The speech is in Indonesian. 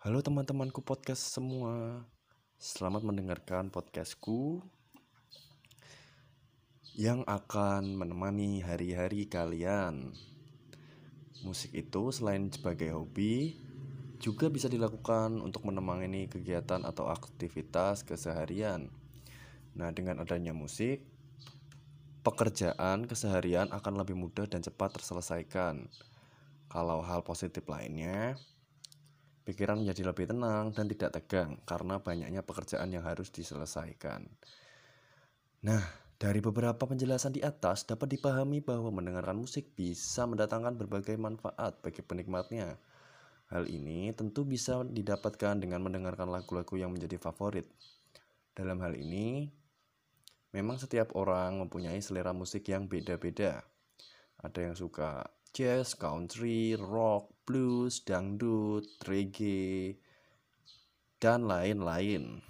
Halo teman-temanku podcast semua. Selamat mendengarkan podcastku Yang akan menemani hari-hari kalian. Musik itu selain sebagai hobi Juga bisa dilakukan untuk menemani kegiatan atau aktivitas keseharian. Nah dengan adanya musik Pekerjaan keseharian akan lebih mudah dan cepat terselesaikan. Kalau hal positif lainnya Pikiran menjadi lebih tenang dan tidak tegang karena banyaknya pekerjaan yang harus diselesaikan. Nah, dari beberapa penjelasan di atas dapat dipahami bahwa mendengarkan musik bisa mendatangkan berbagai manfaat bagi penikmatnya. Hal ini tentu bisa didapatkan dengan mendengarkan lagu-lagu yang menjadi favorit. Dalam hal ini, memang setiap orang mempunyai selera musik yang beda-beda. Ada yang suka jazz, country, rock, blues, dangdut, reggae, dan lain-lain.